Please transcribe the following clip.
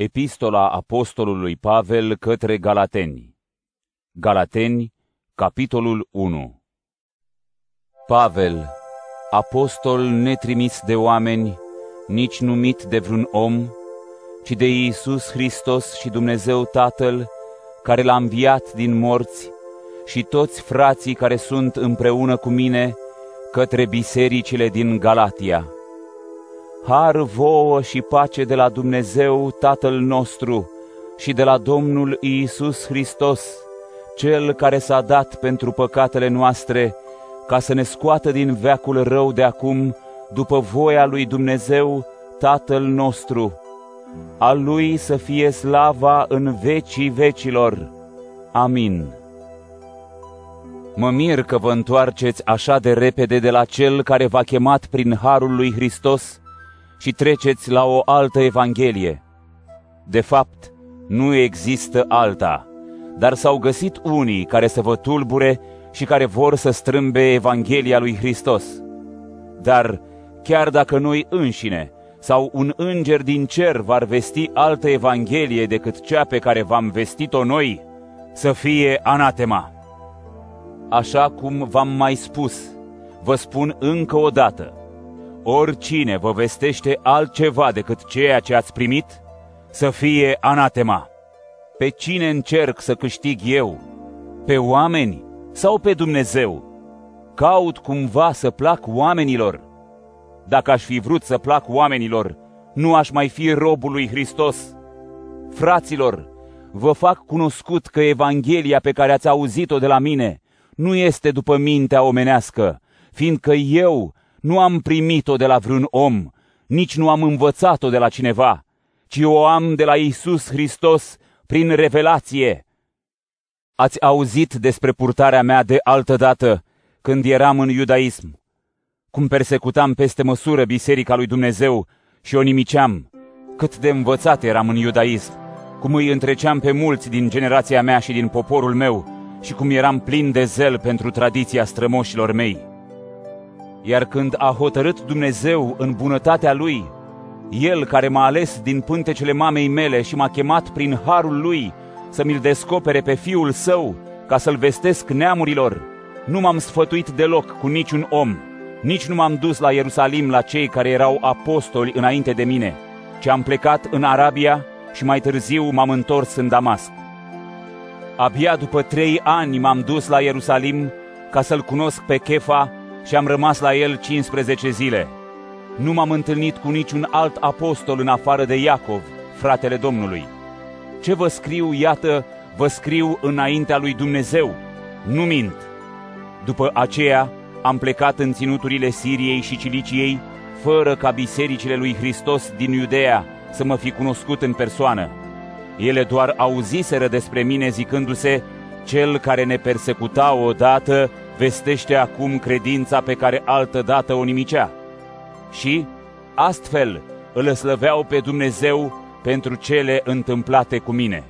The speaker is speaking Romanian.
Epistola Apostolului Pavel către Galateni. Galateni, capitolul 1 Pavel, apostol netrimis de oameni, nici numit de vreun om, ci de Iisus Hristos și Dumnezeu Tatăl, care l-a înviat din morți, și toți frații care sunt împreună cu mine către bisericile din Galatia Har vouă și pace de la Dumnezeu Tatăl nostru și de la Domnul Iisus Hristos, Cel care s-a dat pentru păcatele noastre, ca să ne scoată din veacul rău de acum, după voia lui Dumnezeu, Tatăl nostru. A Lui să fie slava în vecii vecilor. Amin. Mă mir că vă întoarceți așa de repede de la Cel care v-a chemat prin Harul lui Hristos, și treceți la o altă Evanghelie. De fapt, nu există alta, dar s-au găsit unii care să vă tulbure și care vor să strâmbe Evanghelia lui Hristos. Dar, chiar dacă noi înșine sau un înger din cer v-ar vesti altă Evanghelie decât cea pe care v-am vestit-o noi, să fie anatema. Așa cum v-am mai spus, vă spun încă o dată, Oricine vă vestește altceva decât ceea ce ați primit, să fie anatema. Pe cine încerc să câștig eu? Pe oameni sau pe Dumnezeu? Caut cumva să plac oamenilor? Dacă aș fi vrut să plac oamenilor, nu aș mai fi robul lui Hristos. Fraților, vă fac cunoscut că Evanghelia pe care ați auzit-o de la mine nu este după mintea omenească, fiindcă eu nu am primit-o de la vreun om, nici nu am învățat-o de la cineva, ci o am de la Isus Hristos prin revelație. Ați auzit despre purtarea mea de altă dată, când eram în iudaism, cum persecutam peste măsură biserica lui Dumnezeu și o nimiceam, cât de învățat eram în iudaism, cum îi întreceam pe mulți din generația mea și din poporul meu și cum eram plin de zel pentru tradiția strămoșilor mei. Iar când a hotărât Dumnezeu în bunătatea Lui, El care m-a ales din pântecele mamei mele și m-a chemat prin harul Lui să mi-l descopere pe Fiul Său, ca să-l vestesc neamurilor, nu m-am sfătuit deloc cu niciun om, nici nu m-am dus la Ierusalim la cei care erau apostoli înainte de mine, ci am plecat în Arabia și mai târziu m-am întors în Damasc. Abia după trei ani m-am dus la Ierusalim ca să-l cunosc pe Chefa și am rămas la el 15 zile. Nu m-am întâlnit cu niciun alt apostol în afară de Iacov, fratele Domnului. Ce vă scriu, iată, vă scriu înaintea lui Dumnezeu, nu mint. După aceea am plecat în ținuturile Siriei și Ciliciei, fără ca bisericile lui Hristos din Iudea să mă fi cunoscut în persoană. Ele doar auziseră despre mine zicându-se, cel care ne persecuta odată vestește acum credința pe care altădată o nimicea. Și, astfel, îl slăveau pe Dumnezeu pentru cele întâmplate cu mine.